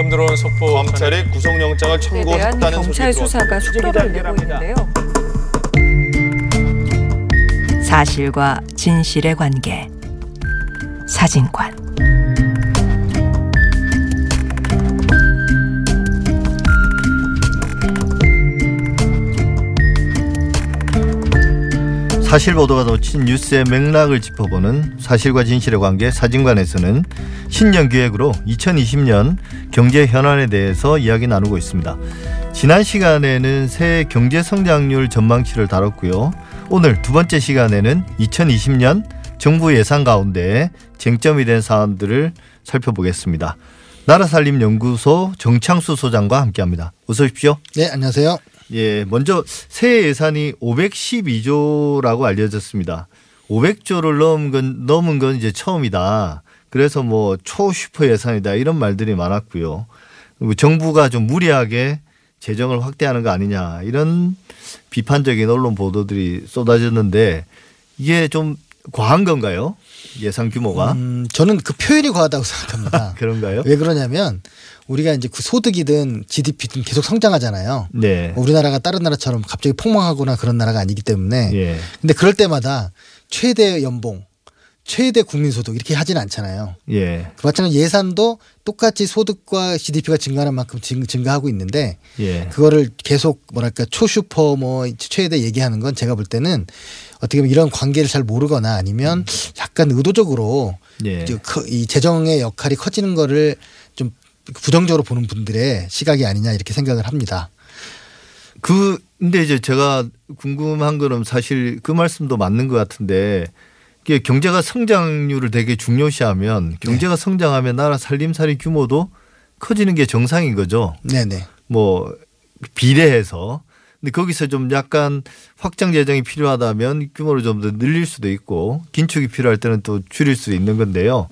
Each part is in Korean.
방금 들어온 속보 검찰이 구속영장을 청구했다는 소식이 수사가 속도를 내고 있는데요. 사실과 진실의 관계. 사진관 사실 보도가 놓친 뉴스의 맥락을 짚어보는 사실과 진실의 관계 사진관에서는 신년 기획으로 2020년 경제 현안에 대해서 이야기 나누고 있습니다. 지난 시간에는 새해 경제 성장률 전망치를 다뤘고요. 오늘 두 번째 시간에는 2020년 정부 예산 가운데 쟁점이 된 사안들을 살펴보겠습니다. 나라살림연구소 정창수 소장과 함께합니다. 어서 오십시오. 네, 안녕하세요. 예, 먼저 새해 예산이 512조라고 알려졌습니다. 500조를 넘은 건 넘은 건 이제 처음이다. 그래서 뭐 초슈퍼 예산이다 이런 말들이 많았고요. 정부가 좀 무리하게 재정을 확대하는 거 아니냐 이런 비판적인 언론 보도들이 쏟아졌는데 이게 좀 과한 건가요? 예산 규모가 음, 저는 그 표현이 과하다고 생각합니다. 그런가요? 왜 그러냐면 우리가 이제 그 소득이든 GDP든 계속 성장하잖아요. 네. 우리나라가 다른 나라처럼 갑자기 폭망하거나 그런 나라가 아니기 때문에. 예. 근데 그럴 때마다 최대 연봉, 최대 국민소득 이렇게 하진 않잖아요. 예. 그 마찬가지 예산도 똑같이 소득과 GDP가 증가하는 만큼 증, 증가하고 있는데 예. 그거를 계속 뭐랄까 초슈퍼 뭐 최대 얘기하는 건 제가 볼 때는 어떻게 보면 이런 관계를 잘 모르거나 아니면 약간 의도적으로 예. 이 재정의 역할이 커지는 거를 좀 부정적으로 보는 분들의 시각이 아니냐 이렇게 생각을 합니다. 그 근데 이제 제가 궁금한 거는 사실 그 말씀도 맞는 것 같은데 경제가 성장률을 되게 중요시하면 경제가 성장하면 나라 살림살이 규모도 커지는 게 정상인 거죠. 네네. 뭐 비례해서. 근데 거기서 좀 약간 확장 재정이 필요하다면 규모를 좀 더 늘릴 수도 있고 긴축이 필요할 때는 또 줄일 수 있는 건데요.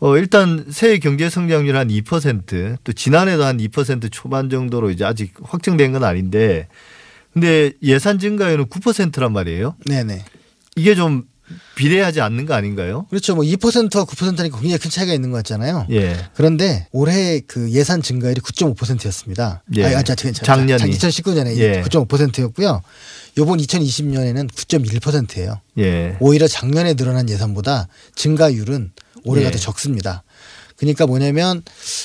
어 일단 새해 경제 성장률 한 2%또 지난해도 한 2% 초반 정도로 이제 아직 확정된 건 아닌데 근데 예산 증가율은 9%란 말이에요. 네네. 이게 좀 비례하지 않는 거 아닌가요? 그렇죠. 뭐 2%와 9%니까 굉장히 큰 차이가 있는 것 같잖아요. 예. 그런데 올해 그 예산 증가율이 9.5%였습니다. 예. 아, 아, 자, 자, 자, 작년이. 2019년에 예. 9.5%였고요. 요번 2020년에는 9.1%예요. 예. 오히려 작년에 늘어난 예산보다 증가율은 올해가 예. 더 적습니다. 그러니까 뭐냐면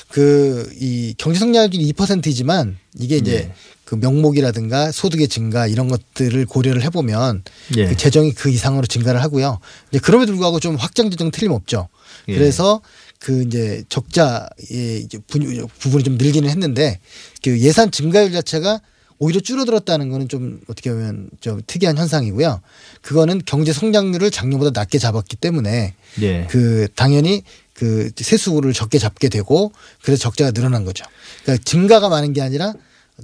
그 이 경제 성장률이 2%이지만 이게 이제 예. 그 명목이라든가 소득의 증가 이런 것들을 고려를 해보면 예. 그 재정이 그 이상으로 증가를 하고요. 이제 그럼에도 불구하고 좀 확장 재정 틀림없죠. 예. 그래서 그 이제 적자의 이제 부- 부분이 좀 늘기는 했는데 그 예산 증가율 자체가 오히려 줄어들었다는 거는 좀 어떻게 보면 좀 특이한 현상이고요. 그거는 경제 성장률을 작년보다 낮게 잡았기 때문에 예. 그 당연히 그 세수를 적게 잡게 되고 그래서 적자가 늘어난 거죠. 그러니까 증가가 많은 게 아니라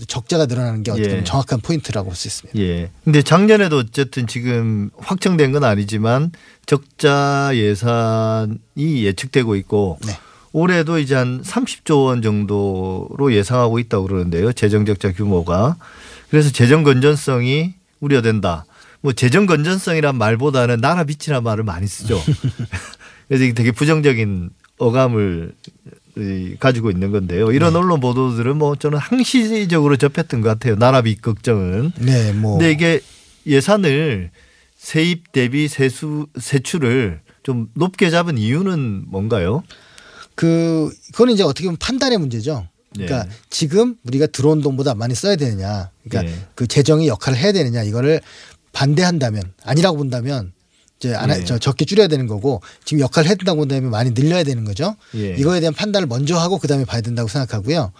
적자가 늘어나는 게 어떻게 보면 예. 정확한 포인트라고 볼 수 있습니다. 예. 근데 작년에도 어쨌든 지금 확정된 건 아니지만 적자 예산이 예측되고 있고 네. 올해도 이제 한 30조 원 정도로 예상하고 있다고 그러는데요. 재정 적자 규모가. 그래서 재정 건전성이 우려된다. 뭐 재정 건전성이란 말보다는 나라 빛이란 말을 많이 쓰죠. 그래서 이게 되게 부정적인 어감을 이, 가지고 있는 건데요. 이런 네. 언론 보도들은 뭐 저는 항시적으로 접했던 것 같아요. 나라 빚 걱정은. 네, 뭐 근데 이게 예산을 세입 대비 세수 세출을 좀 높게 잡은 이유는 뭔가요? 그 그거는 이제 어떻게 보면 판단의 문제죠. 그러니까 네. 지금 우리가 들어온 돈보다 많이 써야 되느냐, 그러니까 네. 그 재정이 역할을 해야 되느냐 이거를 반대한다면 아니라고 본다면 이제 안. 저 적게 줄여야 되는 거고 지금 역할을 해야 된다고 본다면 많이 늘려야 되는 거죠. 예. 이거에 대한 판단을 먼저 하고 그다음에 봐야 된다고 생각하고요.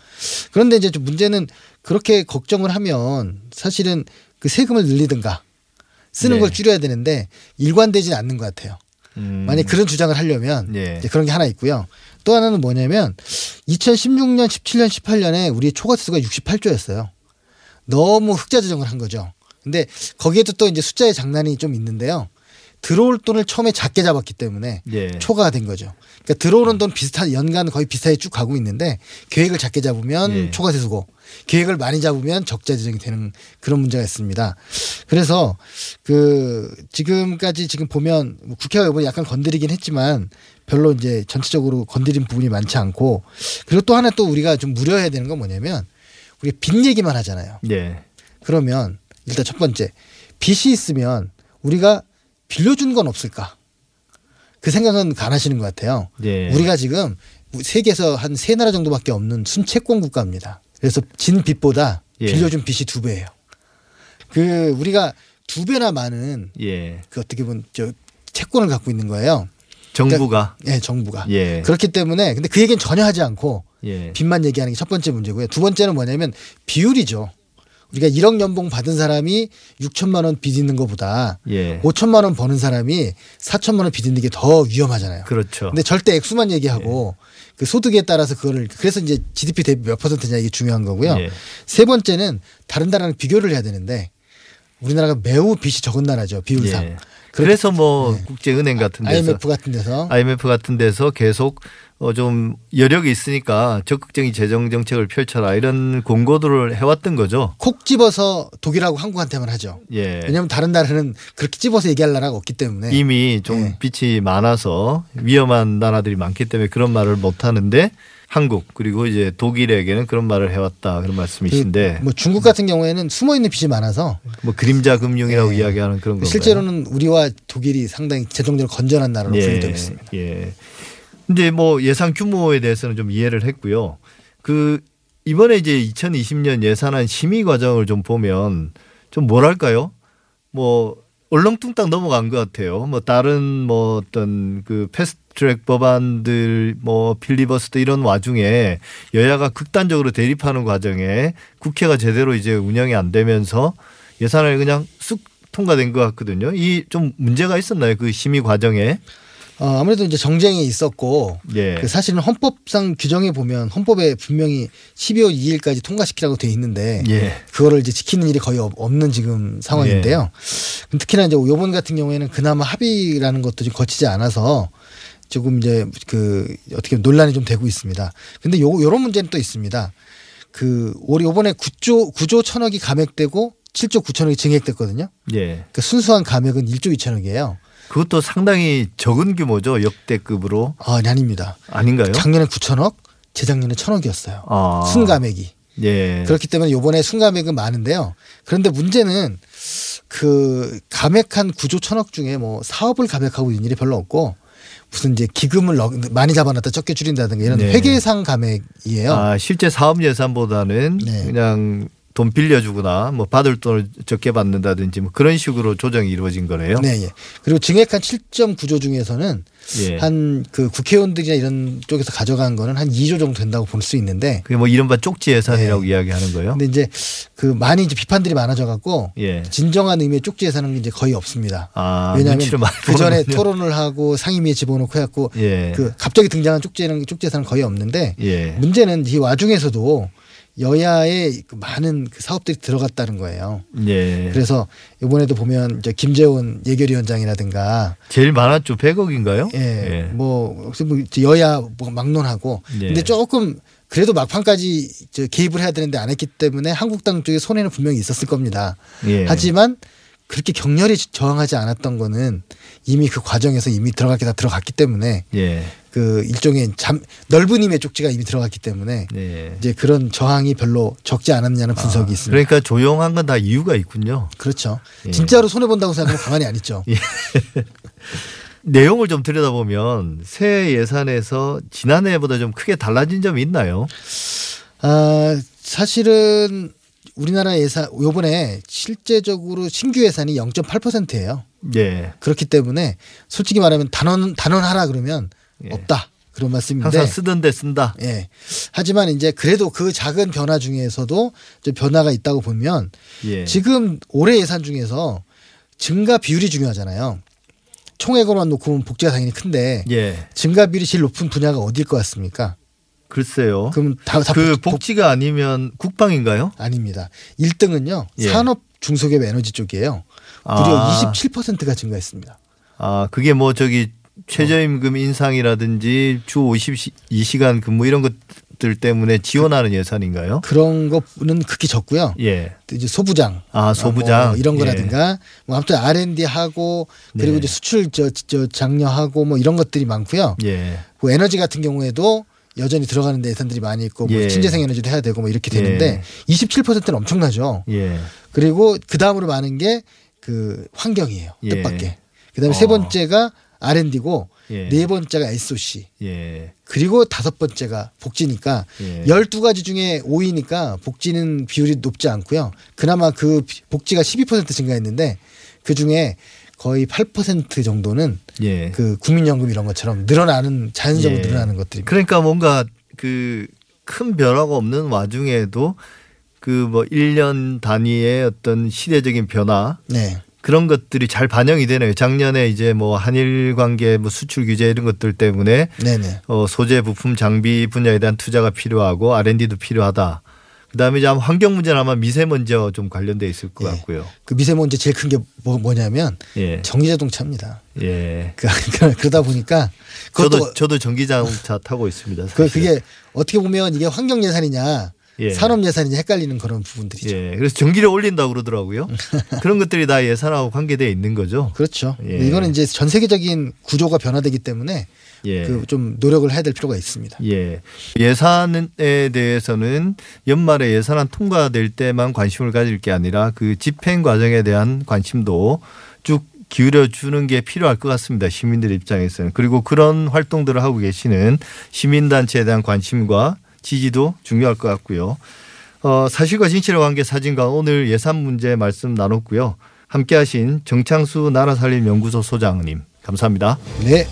그런데 이제 좀 문제는 그렇게 걱정을 하면 사실은 그 세금을 늘리든가 쓰는 네. 걸 줄여야 되는데 일관되지는 않는 것 같아요. 음. 만약 그런 주장을 하려면 예. 그런 게 하나 있고요. 또 하나는 뭐냐면 2016년, 17년, 18년에 우리 초과수가 68조였어요. 너무 흑자 조정을 한 거죠. 근데 거기에도 또 이제 숫자의 장난이 좀 있는데요. 들어올 돈을 처음에 작게 잡았기 때문에 예. 초과가 된 거죠. 그러니까 들어오는 돈 비슷한 연간 거의 비슷하게 쭉 가고 있는데 계획을 작게 잡으면 예. 초과 세수고 계획을 많이 잡으면 적자 지정이 되는 그런 문제가 있습니다. 그래서 그 지금까지 지금 보면 뭐 국회가 이번에 약간 건드리긴 했지만 별로 이제 전체적으로 건드린 부분이 많지 않고 그리고 또 하나 또 우리가 좀 무려해야 되는 건 뭐냐면 우리 빚 얘기만 하잖아요. 예. 그러면 일단 첫 번째 빚이 있으면 우리가 빌려준 건 없을까? 그 생각은 안 하시는 것 같아요. 예. 우리가 지금 세계에서 한 세 나라 정도밖에 없는 순채권 국가입니다. 그래서 진 빚보다 예. 빌려준 빚이 두 배예요. 그 우리가 두 배나 많은 예. 그 어떻게 보면 저 채권을 갖고 있는 거예요. 정부가 예, 정부가. 예. 그렇기 때문에 근데 그 얘기는 전혀 하지 않고 예. 빚만 얘기하는 게 첫 번째 문제고요. 두 번째는 뭐냐면 비율이죠. 우리가 1억 연봉 받은 사람이 6천만 원 빚 있는 것보다 예. 5천만 원 버는 사람이 4천만 원 빚 있는 게 더 위험하잖아요. 그렇죠. 근데 절대 액수만 얘기하고 그 소득에 따라서 그거를 그래서 이제 GDP 대비 몇 퍼센트냐 이게 중요한 거고요. 예. 세 번째는 다른 나라랑 비교를 해야 되는데 우리나라가 매우 빚이 적은 나라죠 비율상. 예. 그래서 뭐 네. 국제은행 같은 데서 IMF 같은 데서 IMF 같은 데서 계속 어좀 여력이 있으니까 적극적인 재정 정책을 펼쳐라 이런 공고들을 해왔던 거죠. 콕 집어서 독일하고 한국한테만 하죠. 예. 왜냐하면 다른 나라는 그렇게 집어서 얘기할 나라가 없기 때문에 이미 좀 네. 빚이 많아서 위험한 나라들이 많기 때문에 그런 말을 못 하는데 한국 그리고 이제 독일에게는 그런 말을 해왔다 그런 말씀이신데 뭐 중국 같은 경우에는 숨어 있는 빚이 많아서 뭐 그림자 금융이라고 네. 이야기하는 그런 건가요? 실제로는 우리와 독일이 상당히 재정적으로 건전한 나라로 예, 분류되고 있습니다. 예. 이제 뭐 예산 규모에 대해서는 좀 이해를 했고요. 그 이번에 이제 2020년 예산안 심의 과정을 좀 보면 좀 뭐랄까요? 뭐 얼렁뚱땅 넘어간 것 같아요. 뭐 다른 뭐 어떤 그 패스트트랙 법안들 뭐 필리버스터 이런 와중에 여야가 극단적으로 대립하는 과정에 국회가 제대로 이제 운영이 안 되면서 예산을 그냥 쑥 통과된 것 같거든요. 이 좀 문제가 있었나요? 그 심의 과정에? 어, 아무래도 이제 정쟁이 있었고 예. 그 사실은 헌법상 규정에 보면 헌법에 분명히 12월 2일까지 통과시키라고 돼 있는데 예. 그거를 이제 지키는 일이 거의 없- 없는 지금 상황인데요. 특히나 이제 요번 같은 경우에는 그나마 합의라는 것도 좀 거치지 않아서 조금 이제 그 어떻게 보면 논란이 좀 되고 있습니다. 근데 요 요런 문제는 또 있습니다. 그 올해 요번에 9조 9조 천억이 감액되고 7조 9천억이 증액됐거든요. 예. 그 순수한 감액은 1조 2천억이에요. 그것도 상당히 적은 규모죠. 역대급으로. 아, 아닙니다. 아닌가요? 작년에 9천억, 재작년에 천억이었어요. 아. 순감액이. 예. 그렇기 때문에 요번에 순감액은 많은데요. 그런데 문제는 그 감액한 9조 천억 중에 뭐 사업을 감액하고 있는 일이 별로 없고 무슨 이제 기금을 넣- 많이 잡아놨다 적게 줄인다든가 이런 네. 회계상 감액이에요. 아, 실제 사업 예산보다는 네. 그냥 돈 빌려주거나 뭐 받을 돈을 적게 받는다든지 뭐 그런 식으로 조정이 이루어진 거네요. 네, 예. 그리고 증액한 7.9조 중에서는 예. 한그 국회의원들이나 이런 쪽에서 가져간 거는 한 2조 정도 된다고 볼 수 있는데 그게 뭐 이른바 쪽지 예산이라고 이야기하는 거예요. 근데 이제 그 많이 이제 비판들이 많아져 갖고 예. 진정한 의미의 쪽지 예산은 이제 거의 없습니다. 아, 왜냐하면 그 전에. 토론을 하고 상임위에 집어넣고 해갖고 예. 그 갑자기 등장한 쪽지는 쪽지 예산은 거의 없는데 예. 문제는 이 와중에서도 여야의 그 많은 그 사업들이 들어갔다는 거예요. 예. 그래서 이번에도 보면 이제 김재원 예결위원장이라든가 제일 많았죠. 100억인가요? 예, 뭐 혹시 뭐 이제 여야 뭐 막론하고 예. 근데 조금 그래도 막판까지 저 개입을 해야 되는데 안 했기 때문에 한국당 쪽에 손해는 분명히 있었을 겁니다. 예. 하지만 그렇게 격렬히 저항하지 않았던 거는 이미 그 과정에서 이미 들어갔기 다 들어갔기 때문에 예. 그 일종의 잠 넓은 힘의 쪽지가 이미 들어갔기 때문에 예. 이제 그런 저항이 별로 적지 않았냐는 분석이 있습니다. 그러니까 조용한 건 다 이유가 있군요. 그렇죠. 예. 진짜로 손해 본다고 생각하면 가만히 안 있죠. 내용을 좀 들여다보면 새 예산에서 지난해보다 좀 크게 달라진 점이 있나요? 아 사실은 우리나라 예산 요번에 실제적으로 신규 예산이 0.8%예요. 예. 그렇기 때문에 솔직히 말하면 단원 단원 하라 그러면 예. 없다 그런 말씀인데 항상 쓰던 데 쓴다. 예. 하지만 이제 그래도 그 작은 변화 중에서도 좀 변화가 있다고 보면 예. 지금 올해 예산 중에서 증가 비율이 중요하잖아요. 총액으로만 놓고 보면 복지가 당연히 큰데 예. 증가 비율이 제일 높은 분야가 어디일 것 같습니까? 글쎄요. 그럼 다, 다 그 복- 복- 복지가 아니면 국방인가요? 아닙니다. 1등은요. 예. 산업 중소기업 에너지 쪽이에요. 무려 아. 27%가 증가했습니다. 아 그게 뭐 저기 최저임금 인상이라든지 주 52시간 근무 이런 것들 때문에 지원하는 예산인가요? 그런 거는 극히 적고요. 예. 또 이제 소부장, 아, 소부장. 뭐 이런 예. 거라든가 뭐 아무튼 R&D 하고 그리고 네. 이제 수출 저, 저 장려하고 뭐 이런 것들이 많고요. 예. 그 에너지 같은 경우에도 여전히 들어가는 데 예산들이 많이 있고 뭐 예. 신재생 에너지도 해야 되고 뭐 이렇게 되는데 27%는 엄청나죠. 예. 그리고 그 다음으로 많은 게 그 환경이에요. 예. 뜻밖의. 그다음에 어. 세 번째가 R&D고 예. 네 번째가 SOC. 예. 그리고 다섯 번째가 복지니까 예. 열두 가지 중에 5위니까 복지는 비율이 높지 않고요. 그나마 그 비- 복지가 12% 증가했는데 그 중에 거의 8% 정도는 예. 그 국민연금 이런 것처럼 늘어나는 자연적으로 예. 늘어나는 것들입니다. 그러니까 뭔가 그 큰 변화가 없는 와중에도 그 뭐 1년 단위의 어떤 시대적인 변화 네. 그런 것들이 잘 반영이 되네요. 작년에 이제 뭐 한일 관계 뭐 수출 규제 이런 것들 때문에 네네. 어 소재 부품 장비 분야에 대한 투자가 필요하고 R&D도 필요하다. 그다음에 이제 아마 환경 문제는 아마 미세먼지와 좀 관련돼 있을 것 예. 같고요. 그 미세먼지 제일 큰 게 뭐, 냐면 예. 전기자동차입니다. 예. 그, 그러다 보니까 그것도 저도 저도 전기자동차 타고 있습니다. 그, 사실. 그게 어떻게 보면 이게 환경 예산이냐 예. 산업 예산이냐 헷갈리는 그런 부분들이죠. 예. 그래서 전기를 올린다고 그러더라고요. 그런 것들이 다 예산하고 관계돼 있는 거죠. 그렇죠. 예. 이거는 이제 전 세계적인 구조가 변화되기 때문에 예. 그좀 노력을 해야 될 필요가 있습니다. 예. 예산에 대해서는 연말에 예산안 통과될 때만 관심을 가질 게 아니라 그 집행 과정에 대한 관심도 쭉 기울여 주는 게 필요할 것 같습니다. 시민들 입장에서는. 그리고 그런 활동들을 하고 계시는 시민단체에 대한 관심과 지지도 중요할 것 같고요. 어, 사실과 진실의 관계 사진관 오늘 예산 문제 말씀 나눴고요. 함께 하신 정창수 나라살림연구소 소장님 감사합니다. 네.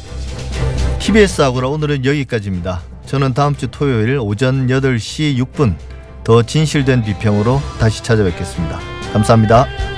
TBS 아고라 오늘은 여기까지입니다. 저는 다음 주 토요일 오전 8시 6분 더 진실된 비평으로 다시 찾아뵙겠습니다. 감사합니다.